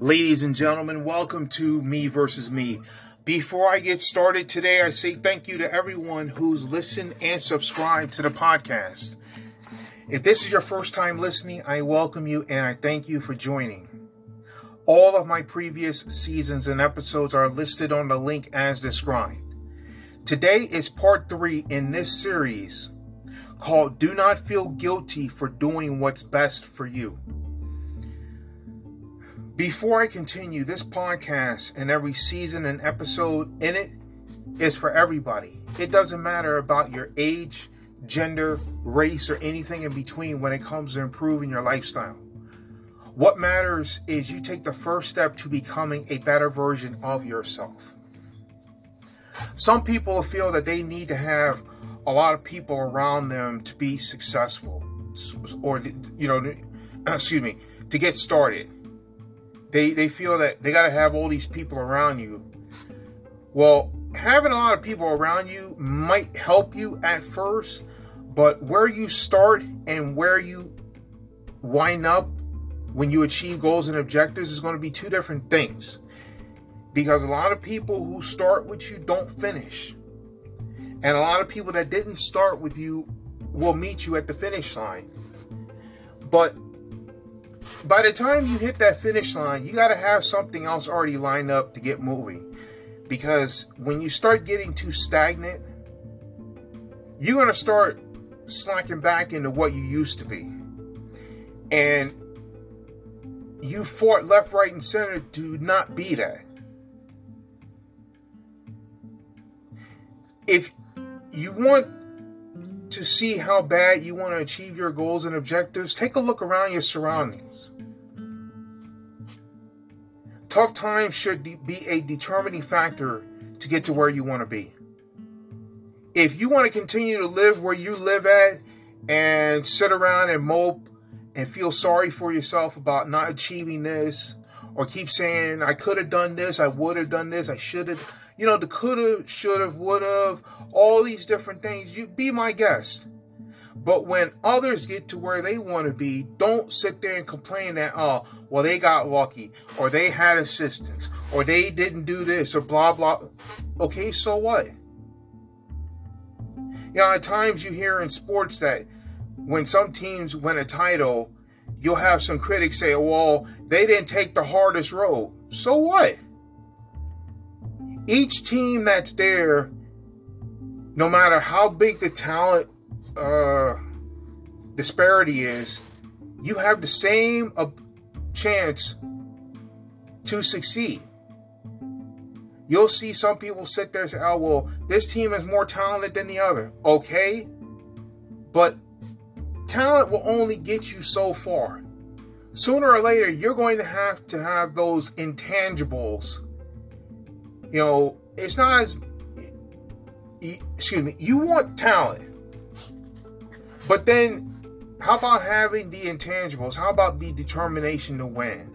Ladies and gentlemen, welcome to Me versus Me. Before I get started today, I say thank you to everyone who's listened and subscribed to the podcast. If this is your first time listening, I welcome you and I thank you for joining. All of my previous seasons and episodes are listed on the link as described. Today is part three in this series called Do Not Feel Guilty for Doing What's Best for You. Before I continue, this podcast and every season and episode in it is for everybody. It doesn't matter about your age, gender, race, or anything in between when it comes to improving your lifestyle. What matters is you take the first step to becoming a better version of yourself. Some people feel that they need to have a lot of people around them to be successful or, you know, excuse me, to get started they they feel that they got to have all these people around you. Well, having a lot of people around you might help you at first, but where you start and where you wind up when you achieve goals and objectives is going to be two different things. Because a lot of people who start with you don't finish. And a lot of people that didn't start with you will meet you at the finish line. But by the time you hit that finish line, you got to have something else already lined up to get moving. Because when you start getting too stagnant, you're going to start slacking back into what you used to be. And you fought left, right, and center to not be that. If you want to see how bad you want to achieve your goals and objectives, take a look around your surroundings. Tough times should be a determining factor to get to where you want to be. If you want to continue to live where you live at and sit around and mope and feel sorry for yourself about not achieving this, or keep saying, I could have done this, I would have done this, I should have, you know, the could have, should have, would have, all these different things, you be my guest. But when others get to where they want to be, don't sit there and complain that, oh, well, they got lucky, or they had assistance, or they didn't do this, or blah, blah. Okay, so what? You know, at times you hear in sports that when some teams win a title, you'll have some critics say, well, they didn't take the hardest road. So what? Each team that's there, no matter how big the talent uh, disparity is, you have the same uh, chance to succeed. You'll see some people sit there and say, oh, well, this team is more talented than the other. Okay, but talent will only get you so far. Sooner or later, you're going to have to have those intangibles. You know, it's not as, excuse me, you want talent. But then, how about having the intangibles? How about the determination to win?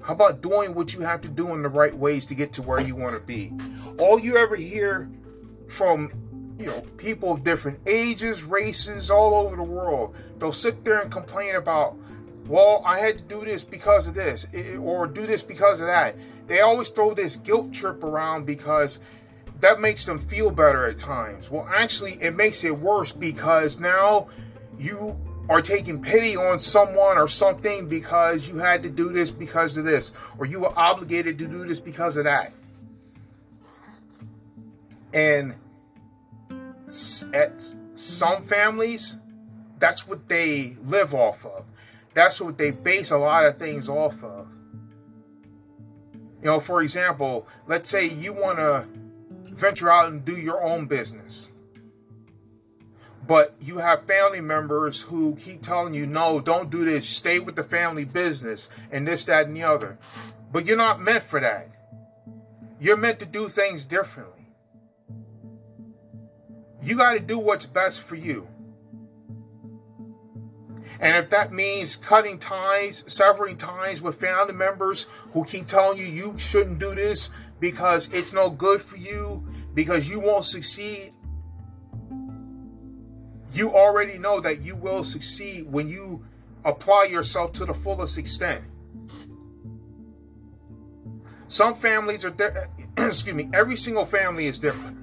How about doing what you have to do in the right ways to get to where you want to be? All you ever hear from, you know, people of different ages, races, all over the world, they'll sit there and complain about, well, I had to do this because of this, eh, eh, or do this because of that. They always throw this guilt trip around because that makes them feel better at times. Well, actually, it makes it worse because now you are taking pity on someone or something because you had to do this because of this, or you were obligated to do this because of that. And at some families, that's what they live off of. That's what they base a lot of things off of. You know, for example, let's say you want to venture out and do your own business but you have family members who keep telling you, no, don't do this, stay with the family business, and this, that, and the other. But you're not meant for that. You're meant to do things differently. You got to do what's best for you. And if that means cutting ties, severing ties with family members who keep telling you you shouldn't do this because it's no good for you, because you won't succeed, you already know that you will succeed when you apply yourself to the fullest extent. Some families are, excuse me, every single family is different.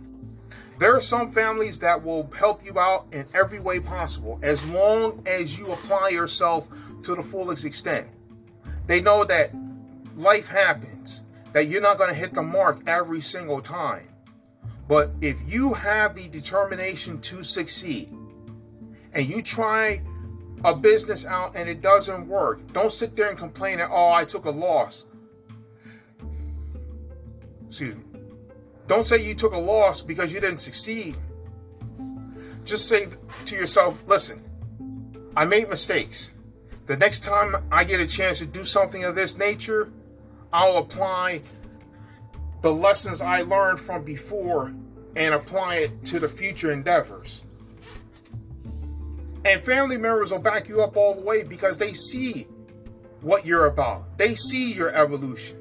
There are some families that will help you out in every way possible as long as you apply yourself to the fullest extent. They know that life happens, that you're not going to hit the mark every single time. But if you have the determination to succeed and you try a business out and it doesn't work, don't sit there and complain that, oh, I took a loss. Excuse me. Don't say you took a loss because you didn't succeed. Just say to yourself, listen, I made mistakes. The next time I get a chance to do something of this nature, I'll apply the lessons I learned from before and apply it to the future endeavors. And family members will back you up all the way because they see what you're about. They see your evolution.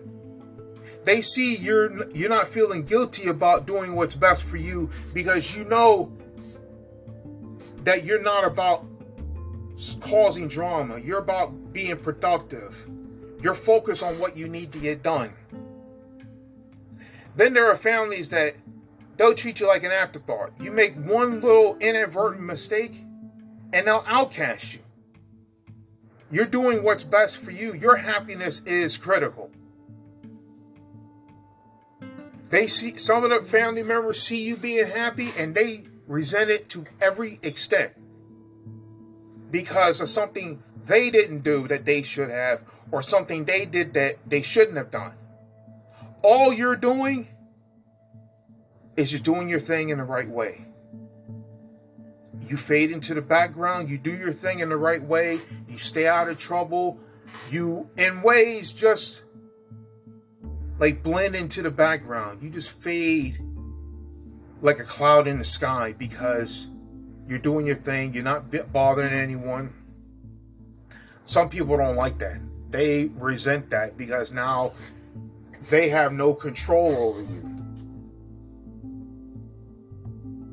They see you're you're not feeling guilty about doing what's best for you because you know that you're not about causing drama. You're about being productive. You're focused on what you need to get done. Then there are families that they'll treat you like an afterthought. You make one little inadvertent mistake and they'll outcast you. You're doing what's best for you. Your happiness is critical. They see some of the family members see you being happy and they resent it to every extent because of something they didn't do that they should have or something they did that they shouldn't have done. All you're doing is just doing your thing in the right way. You fade into the background, you do your thing in the right way, you stay out of trouble, you, in ways, just like blend into the background. You just fade like a cloud in the sky because you're doing your thing, you're not bothering anyone. Some people don't like that. They resent that because now they have no control over you.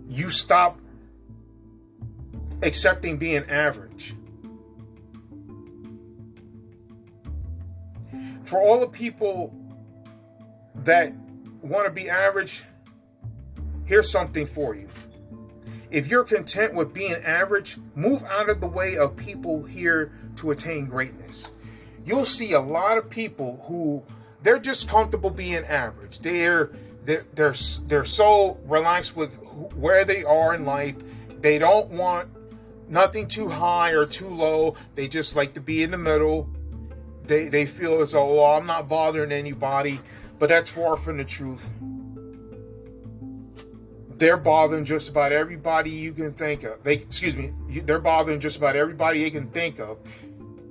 You stop accepting being average. For all the people that want to be average, here's something for you. If you're content with being average, move out of the way of people here to attain greatness. You'll see a lot of people who they're just comfortable being average. They're they're they're, they're so relaxed with where they are in life. They don't want nothing too high or too low. They just like to be in the middle. They they feel as though, oh, I'm not bothering anybody, but that's far from the truth. They're bothering just about everybody you can think of. They excuse me, they're bothering just about everybody they can think of.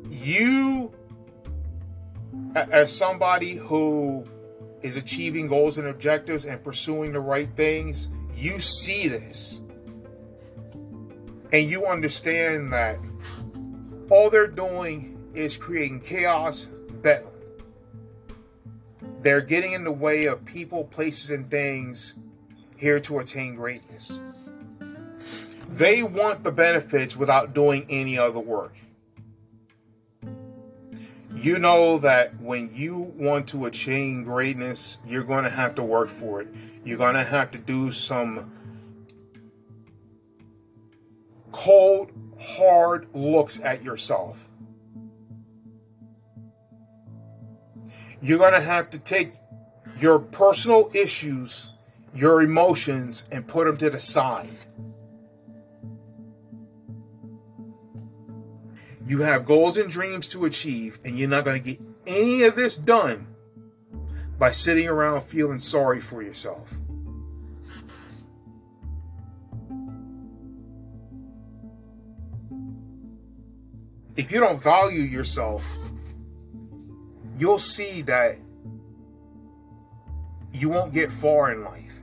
You as somebody who is achieving goals and objectives and pursuing the right things, you see this and you understand that all they're doing is creating chaos, bedlam. They're getting in the way of people, places, and things here to attain greatness. They want the benefits without doing any other work. You know that when you want to attain greatness, you're going to have to work for it. You're going to have to do some cold, hard looks at yourself. You're going to have to take your personal issues, your emotions, and put them to the side. You have goals and dreams to achieve, and you're not going to get any of this done by sitting around feeling sorry for yourself. If you don't value yourself, you'll see that you won't get far in life.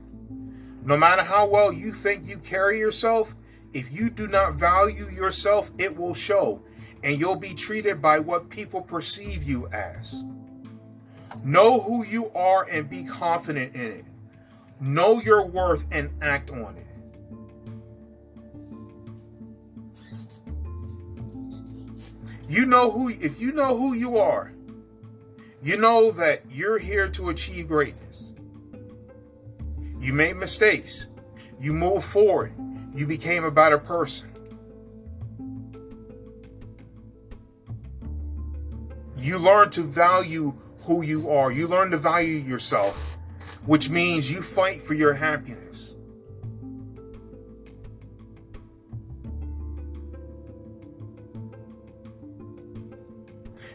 No matter how well you think you carry yourself, if you do not value yourself, it will show, and you'll be treated by what people perceive you as. Know who you are and be confident in it. Know your worth and act on it. You know who if you know who you are, You know that you're here to achieve greatness. You made mistakes. You moved forward. You became a better person. You learn to value who you are. You learn to value yourself, which means you fight for your happiness.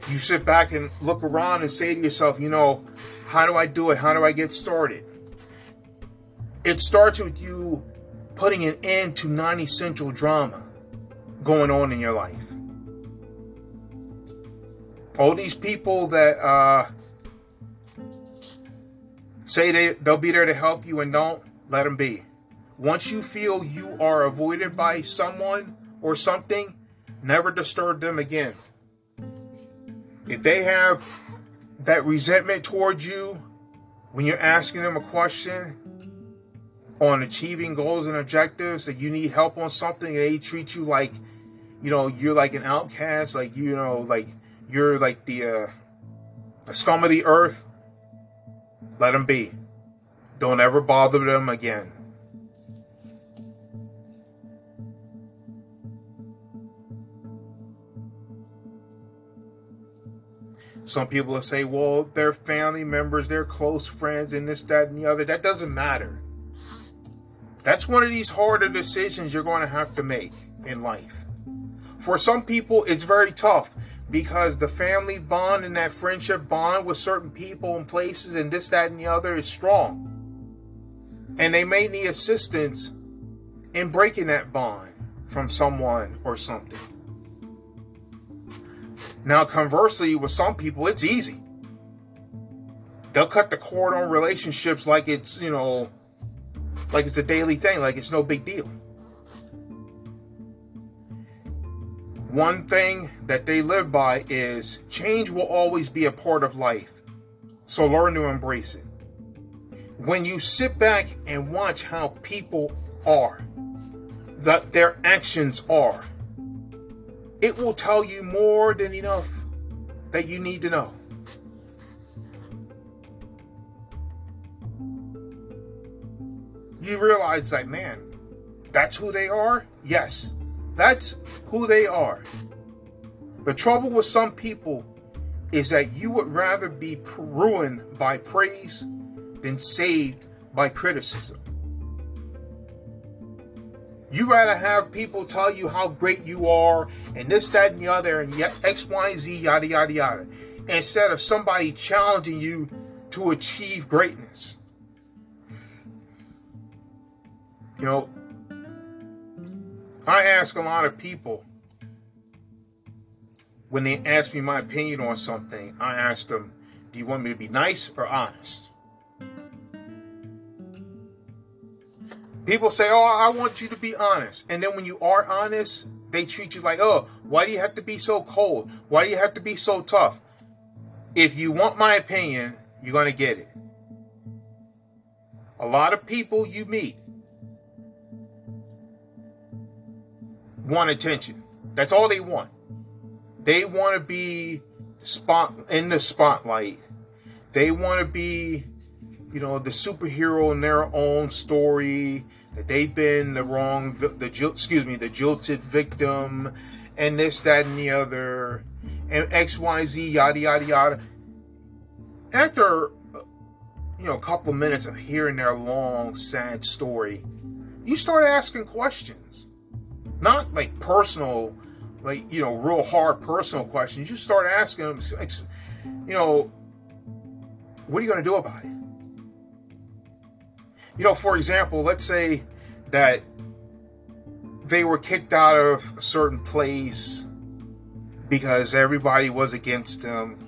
You sit back and look around and say to yourself, you know, how do I do it? How do I get started? It starts with you putting an end to non essential drama going on in your life. All these people that uh, say they, they'll be there to help you and don't, let them be. Once you feel you are avoided by someone or something, never disturb them again. If they have that resentment towards you when you're asking them a question on achieving goals and objectives that you need help on something, they treat you like, you know, you're like an outcast, like you know, like you're like the uh, the scum of the earth. Let them be. Don't ever bother them again. Some people will say, well, they're family members, they're close friends, and this, that, and the other. That doesn't matter. That's one of these harder decisions you're going to have to make in life. For some people, it's very tough because the family bond and that friendship bond with certain people and places and this, that, and the other is strong. And they may need assistance in breaking that bond from someone or something. Now, conversely, with some people, it's easy. They'll cut the cord on relationships like it's, you know, like it's a daily thing, like it's no big deal. One thing that they live by is change will always be a part of life. So learn to embrace it. When you sit back and watch how people are, that their actions are, it will tell you more than enough that you need to know. You realize that, man, that's who they are? Yes, that's who they are. The trouble with some people is that you would rather be ruined by praise than saved by criticism. You rather have people tell you how great you are and this, that, and the other, and yet X, Y, Z, yada, yada, yada, instead of somebody challenging you to achieve greatness. You know, I ask a lot of people when they ask me my opinion on something, I ask them, do you want me to be nice or honest? People say, "Oh, I want you to be honest," and then when you are honest, they treat you like, "Oh, why do you have to be so cold? Why do you have to be so tough?" If you want my opinion, you're gonna get it. A lot of people you meet want attention. That's all they want. They want to be spot in the spotlight. They want to be, you know, the superhero in their own story that they've been the wrong, the excuse me, the jilted victim, and this, that, and the other, and X, Y, Z, yada, yada, yada. After, uh, you know, a couple of minutes of hearing their long, sad story, you start asking questions, not like personal, like you know, real hard personal questions. You start asking them, like, you know, what are you going to do about it? You know, for example, let's say that they were kicked out of a certain place because everybody was against them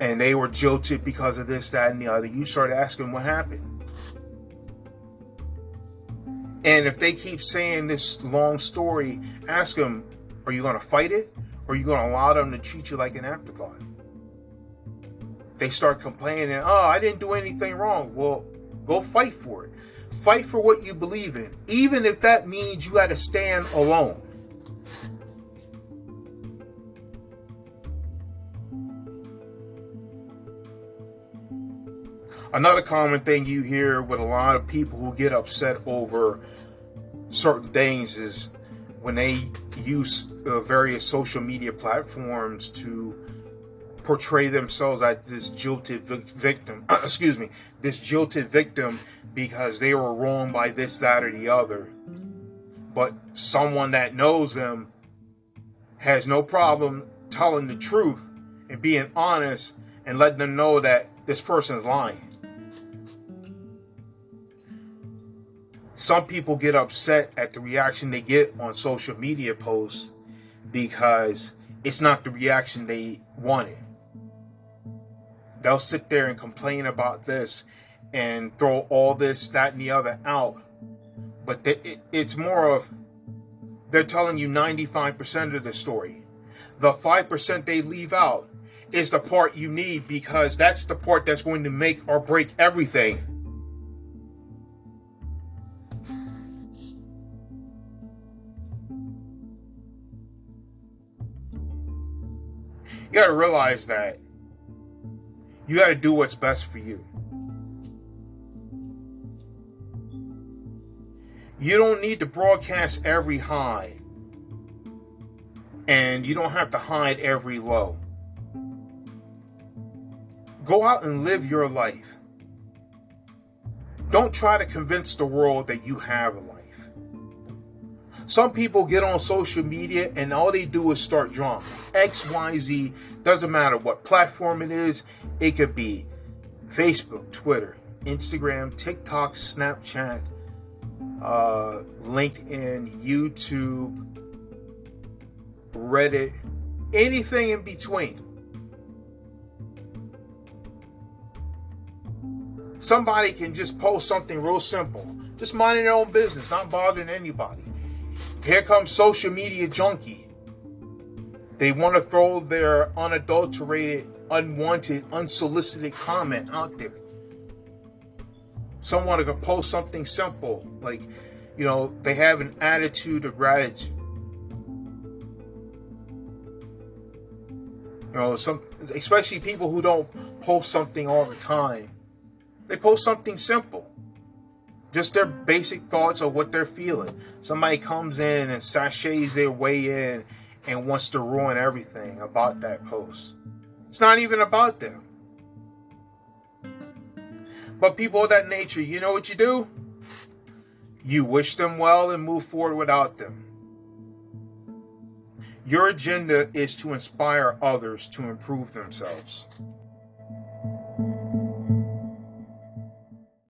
and they were jilted because of this, that, and the other. You start asking what happened. And if they keep saying this long story, ask them, are you going to fight it? Or are you going to allow them to treat you like an afterthought? They start complaining, oh, I didn't do anything wrong. Well, Go fight for it. Fight for what you believe in, even if that means you got to stand alone. Another common thing you hear with a lot of people who get upset over certain things is when they use uh, various social media platforms to portray themselves as this jilted victim. excuse me, this jilted victim because they were wrong by this, that, or the other. But someone that knows them has no problem telling the truth and being honest and letting them know that this person is lying. Some people get upset at the reaction they get on social media posts because it's not the reaction they wanted. They'll sit there and complain about this and throw all this, that, and the other out. But it's more of they're telling you 95% of the story. The 5% they leave out is the part you need because that's the part that's going to make or break everything. You got to realize that you got to do what's best for you. You don't need to broadcast every high, and you don't have to hide every low. Go out and live your life. Don't try to convince the world that you have a life. Some people get on social media and all they do is start drama. XYZ, doesn't matter what platform it is, it could be Facebook, Twitter, Instagram, TikTok, Snapchat, uh, LinkedIn, YouTube, Reddit, anything in between. Somebody can just post something real simple, just minding their own business, not bothering anybody. Here comes social media junkie. They want to throw their unadulterated, unwanted, unsolicited comment out there. Someone could post something simple, like, you know, they have an attitude of gratitude. You know, some especially people who don't post something all the time. They post something simple. Just their basic thoughts of what they're feeling. Somebody comes in and sashays their way in and wants to ruin everything about that post. It's not even about them. But people of that nature, you know what you do? You wish them well and move forward without them. Your agenda is to inspire others to improve themselves.